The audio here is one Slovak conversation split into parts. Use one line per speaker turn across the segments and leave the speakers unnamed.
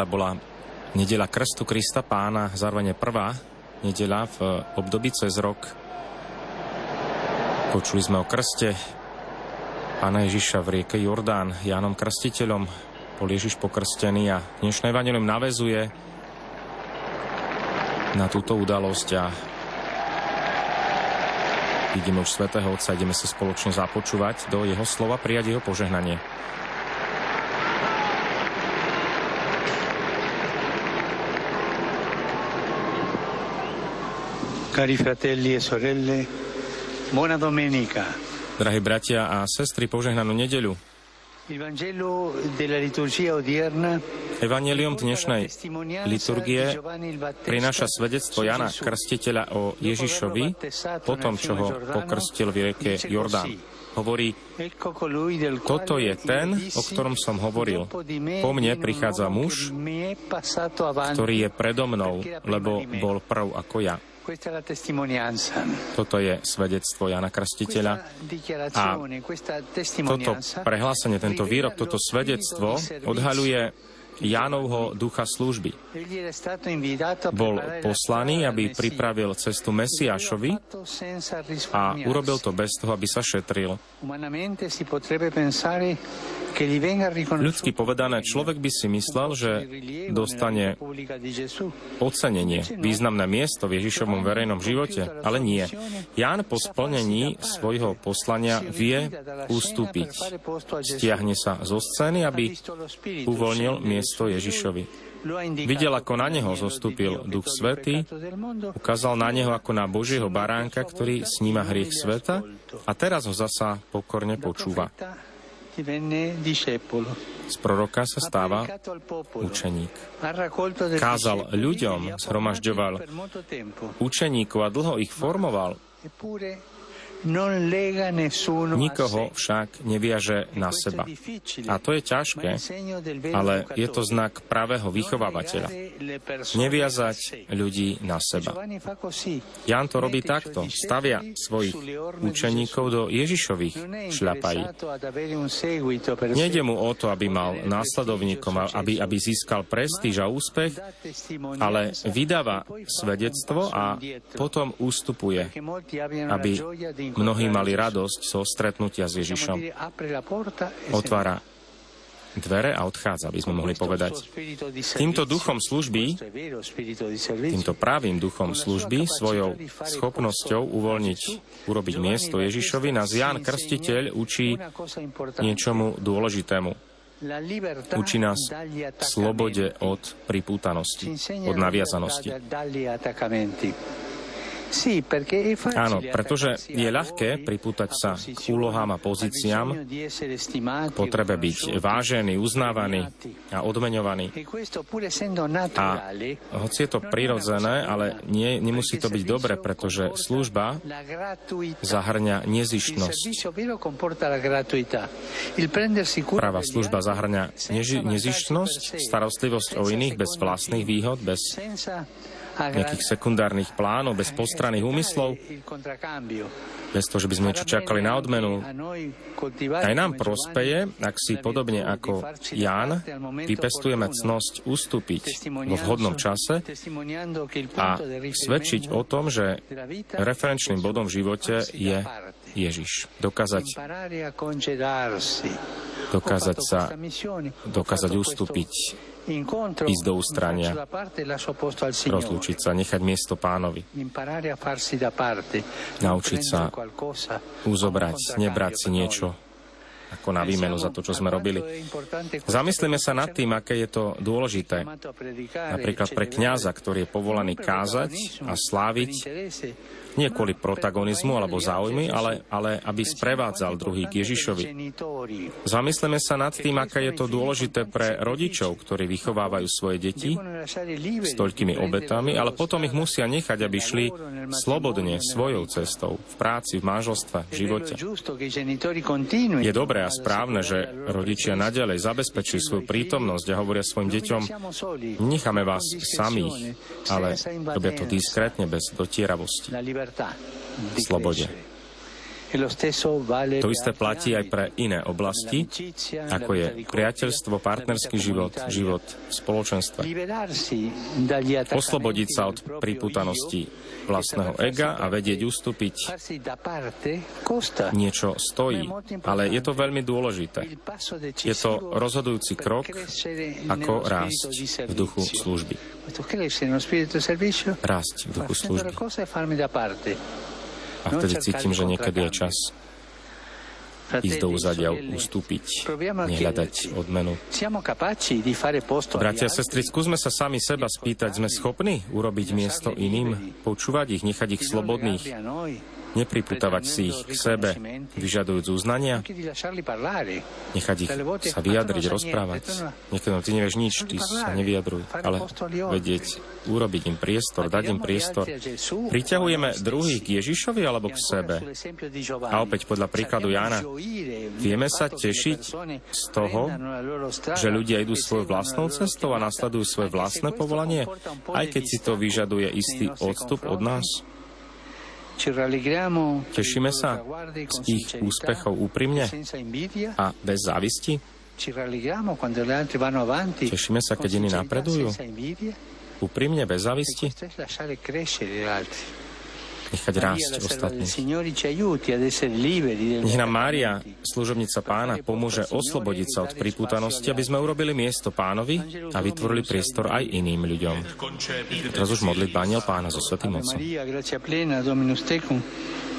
priateľa, bola nedela Krstu Krista Pána, zároveň prvá nedela v období cez rok. Počuli sme o krste Pána Ježiša v rieke Jordán Jánom Krstiteľom. Bol Ježiš pokrstený a dnešné evanelium navezuje na túto udalosť a vidíme už Svetého Otca, ideme sa spoločne započúvať do jeho slova, prijať jeho požehnanie.
Cari fratelli e sorelle, buona domenica.
Drahí bratia a sestry, požehnanú nedeľu. Evangelium dnešnej liturgie prináša svedectvo Jana Krstiteľa o Ježišovi po tom, čo ho pokrstil v rieke Jordán. Hovorí, toto je ten, o ktorom som hovoril. Po mne prichádza muž, ktorý je predo mnou, lebo bol prv ako ja. Toto je svedectvo Jana Krstiteľa. A toto prehlásenie, tento výrok, toto svedectvo odhaľuje Jánovho ducha služby. Bol poslaný, aby pripravil cestu Mesiášovi a urobil to bez toho, aby sa šetril. Ľudsky povedané, človek by si myslel, že dostane ocenenie, významné miesto v Ježišovom verejnom živote, ale nie. Ján po splnení svojho poslania vie ustúpiť. Stiahne sa zo scény, aby uvoľnil miesto Ježišovi. Videl, ako na neho zostúpil Duch Svety, ukázal na neho ako na Božieho baránka, ktorý sníma hriech sveta a teraz ho zasa pokorne počúva. Z proroka sa stáva učeník. Kázal ľuďom, zhromažďoval učeníkov a dlho ich formoval. Nikoho však neviaže na seba. A to je ťažké, ale je to znak pravého vychovávateľa. Neviazať ľudí na seba. Jan to robí takto. Stavia svojich učeníkov do Ježišových šľapají. Nejde mu o to, aby mal následovníkom, aby, aby získal prestíž a úspech, ale vydáva svedectvo a potom ústupuje, aby Mnohí mali radosť zo stretnutia s Ježišom. Otvára dvere a odchádza, by sme mohli povedať. Týmto duchom služby, týmto pravým duchom služby, svojou schopnosťou uvoľniť, urobiť miesto Ježišovi, nás Ján Krstiteľ učí niečomu dôležitému. Učí nás slobode od pripútanosti, od naviazanosti. Áno, pretože je ľahké pripútať sa k úlohám a pozíciám, k potrebe byť vážený, uznávaný a odmeňovaný. A hoci je to prirodzené, ale nie, nemusí to byť dobre, pretože služba zahrňa nezištnosť. Práva služba zahrňa nezištnosť, starostlivosť o iných bez vlastných výhod, bez nejakých sekundárnych plánov, bez postranných úmyslov, bez toho, že by sme niečo čakali na odmenu. Aj nám prospeje, ak si podobne ako Ján vypestujeme cnosť ustúpiť vo vhodnom čase a svedčiť o tom, že referenčným bodom v živote je Ježiš. Dokázať, dokázať sa, dokázať ustúpiť ísť do ústrania, rozlúčiť sa, nechať miesto pánovi, naučiť sa uzobrať, nebrať si niečo ako na výmenu za to, čo sme robili. Zamyslíme sa nad tým, aké je to dôležité. Napríklad pre kňaza, ktorý je povolaný kázať a sláviť nie kvôli protagonizmu alebo záujmy, ale, ale aby sprevádzal druhý k Ježišovi. Zamysleme sa nad tým, aké je to dôležité pre rodičov, ktorí vychovávajú svoje deti s toľkými obetami, ale potom ich musia nechať, aby šli slobodne svojou cestou, v práci, v manželstve, v živote. Je dobré a správne, že rodičia nadalej zabezpečujú svoju prítomnosť a hovoria svojim deťom, necháme vás samých, ale robia to diskrétne, bez dotieravosti slobode. To isté platí aj pre iné oblasti, ako je priateľstvo, partnerský život, život v spoločenstve. Oslobodiť sa od priputanosti vlastného ega a vedieť ustúpiť niečo stojí, ale je to veľmi dôležité. Je to rozhodujúci krok, ako rásť v duchu služby. Rásť v duchu služby. A vtedy cítim, že niekedy je čas ísť do úzadia, ustúpiť, nehľadať odmenu. Bratia a sestry, skúsme sa sami seba spýtať, sme schopní urobiť miesto iným, počúvať ich, nechať ich slobodných, nepriputávať si ich k sebe, vyžadujúc uznania, nechať ich sa vyjadriť, rozprávať. Niekedy, ty nevieš nič, ty sa nevyjadruj, ale vedieť, urobiť im priestor, dať im priestor. Priťahujeme druhých k Ježišovi alebo k sebe? A opäť podľa príkladu Jána, vieme sa tešiť z toho, že ľudia idú svojou vlastnou cestou a nasledujú svoje vlastné povolanie, aj keď si to vyžaduje istý odstup od nás? Tešíme sa z ich úspechov úprimne a bez závisti? Tešíme sa, keď iní napredujú? Úprimne, bez závisti? Nechať rásť ostatní. Nech nám Mária, služobnica pána, pomôže oslobodiť sa od pripútanosti, aby sme urobili miesto pánovi a vytvorili priestor aj iným ľuďom. Teraz už modliť Aniel pána so svetým mocom.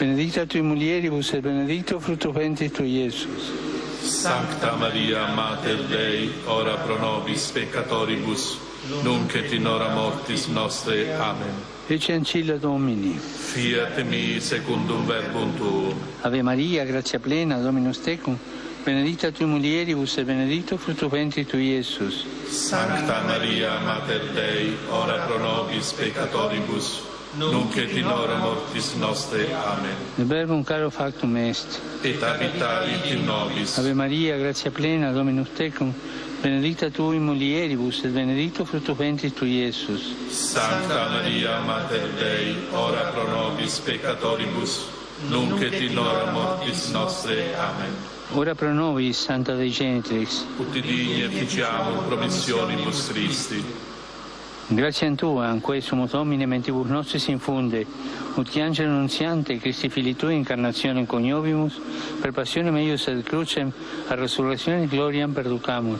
Benedicta tui mulieribus et benedicto frutto ventris tui, Iesus. Sancta Maria, Mater Dei, ora pro nobis peccatoribus, nunc et in hora mortis nostre. Amen. Ecce ancilla Domini. Fiat mi secundum verbum tuum. Ave Maria, grazia plena, Dominus tecum, benedicta tui mulieribus e benedicto frutto ventris tui, Iesus. Sancta Maria, Mater Dei, ora pro nobis peccatoribus, nunc et in hora mortis nostre. Amen. De verbum caro factum est. Et habitavit in nobis. Ave Maria, grazia plena, Dominus tecum, benedicta tu in mulieribus et benedicto frutto ventris tui, Iesus. Santa Maria, Mater Dei, ora pro nobis peccatoribus, nunc et in hora mortis nostre. Amen. Ora pro nobis, Santa Dei Genitrix. Ut digni efficiamur promissionibus Christi. Grazie a Tua, anque sumus Domine mentibus nostris infunde, ut angelo annunziante, Christi fili Tui, incarnazione coniovimus, per passione meius et crucem, a resurrezione gloriam perducamur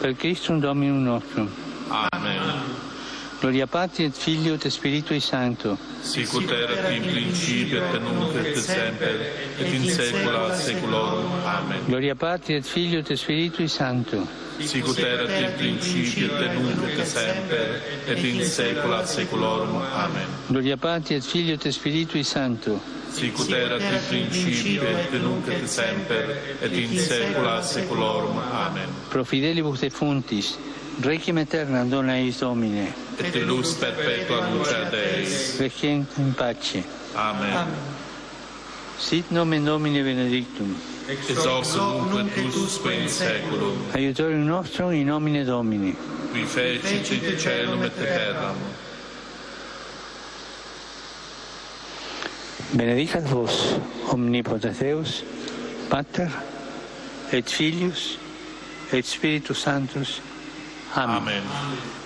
per Christum Dominum nostrum. Amen. Gloria Patri et Filio et Spiritui Sancto. Sicut erat in principio et nunc et semper et in saecula saeculorum. Amen. Gloria Patri et Filio et Spiritui Sancto. Sicut erat in principio et nunc et semper et in saecula saeculorum. Amen. Gloria Patri et Filio et Spiritui Sancto. Sicut erat in principio et nunc et semper et in saecula saeculorum. Amen. Pro fidelibus defuntis Requiem aeternam dona eis Domine. Et lux perpetua lucea Deis. Requiem in pace. Amen. Amen. Sit nomen Domine benedictum. Ex hoc nunc et usque in saeculum. Aiutorium nostrum in nomine Domini. Qui fecit caelum et terram. Benedicat vos, omnipotens Deus, Pater, et Filius, et Spiritus Sanctus, Amen. Amen.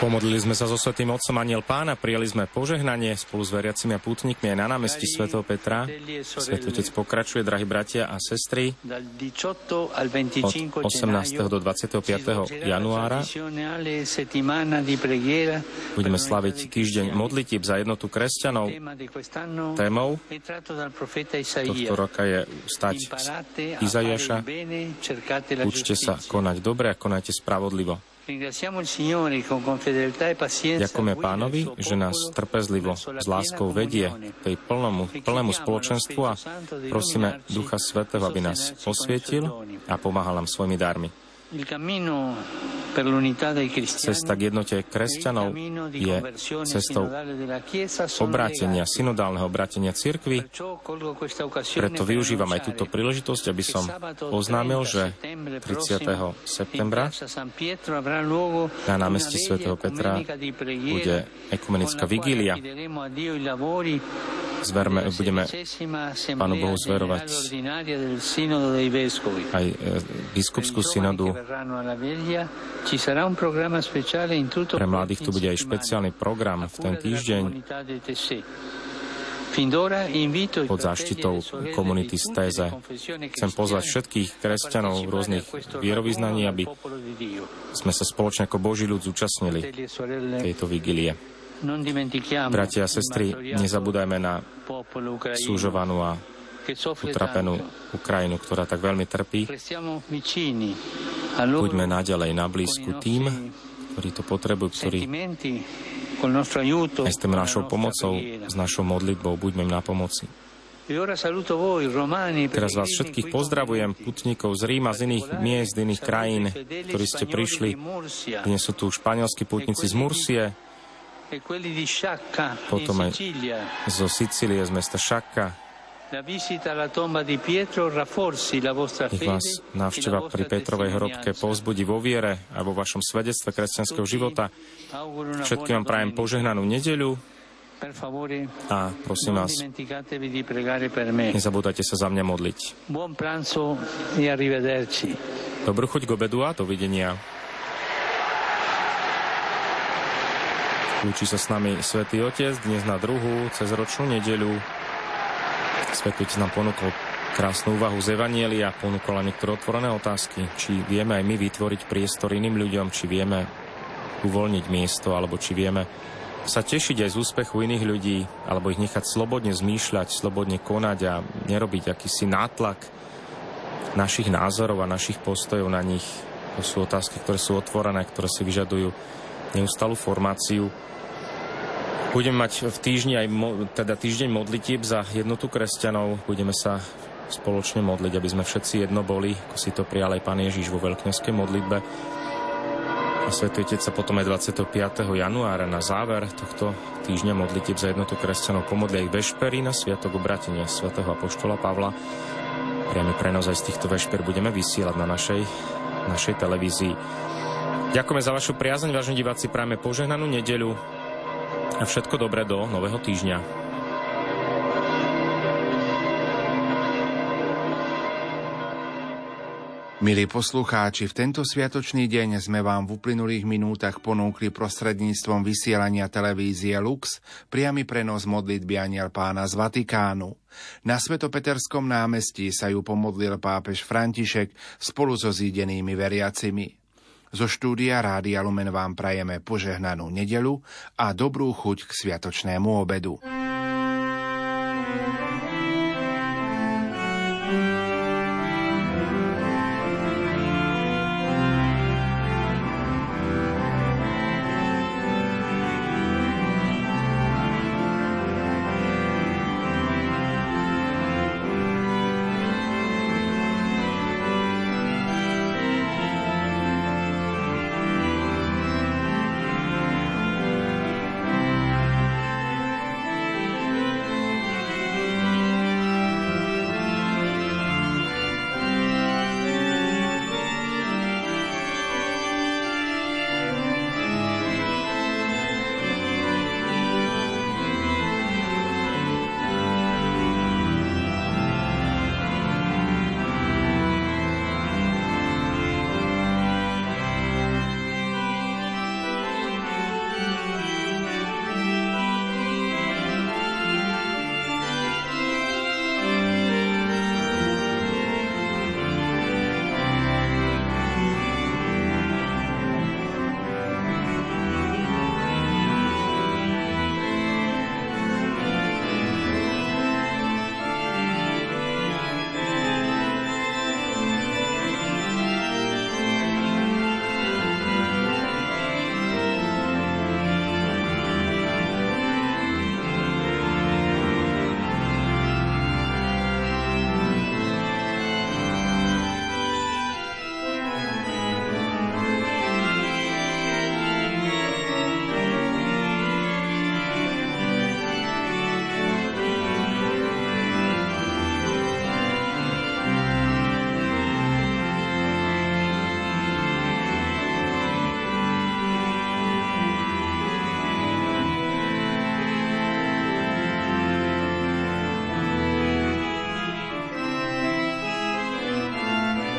Pomodlili sme sa so Svetým Otcom Aniel Pána, prijali sme požehnanie spolu s veriacimi a pútnikmi aj na námestí svätého Petra. Svetý Otec pokračuje, drahí bratia a sestry, od 18. do 25. januára budeme slaviť týždeň modlitieb za jednotu kresťanov. Témou tohto roka je stať Izajaša. Učte sa konať dobre a konajte spravodlivo. Ďakujeme pánovi, že nás trpezlivo s láskou vedie tej plnomu, plnému spoločenstvu a prosíme Ducha Svetého, aby nás osvietil a pomáhal nám svojimi darmi.
Cesta k jednote kresťanov je cestou obrátenia, synodálneho obrátenia cirkvy. Preto využívam aj túto príležitosť, aby som oznámil, že 30. septembra na námestí svätého Petra bude ekumenická vigília zverme, budeme Pánu Bohu zverovať aj e, biskupskú synodu. Pre mladých tu bude aj špeciálny program v ten týždeň pod záštitou komunity Stéze. Chcem pozvať všetkých kresťanov rôznych vierovýznaní, aby sme sa spoločne ako Boží ľud zúčastnili tejto vigilie. Bratia a sestry, nezabúdajme na súžovanú a utrapenú Ukrajinu, ktorá tak veľmi trpí. Buďme naďalej na blízku tým, ktorí to potrebujú, ktorí aj s tým našou pomocou, s našou modlitbou, buďme na pomoci.
E
Teraz vás všetkých pozdravujem, putníkov z Ríma, z iných miest, z iných krajín, ktorí ste prišli. Dnes sú tu španielskí putníci z Mursie,
E
Potom aj zo Sicílie, z mesta Šakka. Nech vás návšteva pri Petrovej hrobke povzbudí vo viere a vo vašom svedectve kresťanského života. Všetkým vám prajem požehnanú nedeľu a prosím vás, nezabúdajte sa za mňa modliť.
E
Dobrú chuť k obedu a dovidenia. Lúči sa s nami Svetý Otec dnes na druhú, cez ročnú nedeľu. Svetý Otec nám ponúkol krásnu úvahu z Evanielia, ponúkol aj niektoré otvorené otázky, či vieme aj my vytvoriť priestor iným ľuďom, či vieme uvoľniť miesto, alebo či vieme sa tešiť aj z úspechu iných ľudí, alebo ich nechať slobodne zmýšľať, slobodne konať a nerobiť akýsi nátlak našich názorov a našich postojov na nich. To sú otázky, ktoré sú otvorené, ktoré si vyžadujú neustalú formáciu. Budeme mať v týždni aj teda týždeň modlitieb za jednotu kresťanov. Budeme sa spoločne modliť, aby sme všetci jedno boli, ako si to prijal aj Pán Ježiš vo veľkňovskej modlitbe. A Svetý sa potom aj 25. januára na záver tohto týždňa modlitieb za jednotu kresťanov pomodli aj vešpery na Sviatok obratenia svätého Apoštola Pavla. Priamy prenos aj z týchto vešper budeme vysielať na našej, našej televízii. Ďakujeme za vašu priazeň, vážení diváci, prajeme požehnanú nedeľu a všetko dobré do nového týždňa.
Milí poslucháči, v tento sviatočný deň sme vám v uplynulých minútach ponúkli prostredníctvom vysielania televízie Lux priamy prenos modlitby Aniel pána z Vatikánu. Na Svetopeterskom námestí sa ju pomodlil pápež František spolu so zídenými veriacimi. Zo štúdia Rádia Lumen vám prajeme požehnanú nedelu a dobrú chuť k sviatočnému obedu.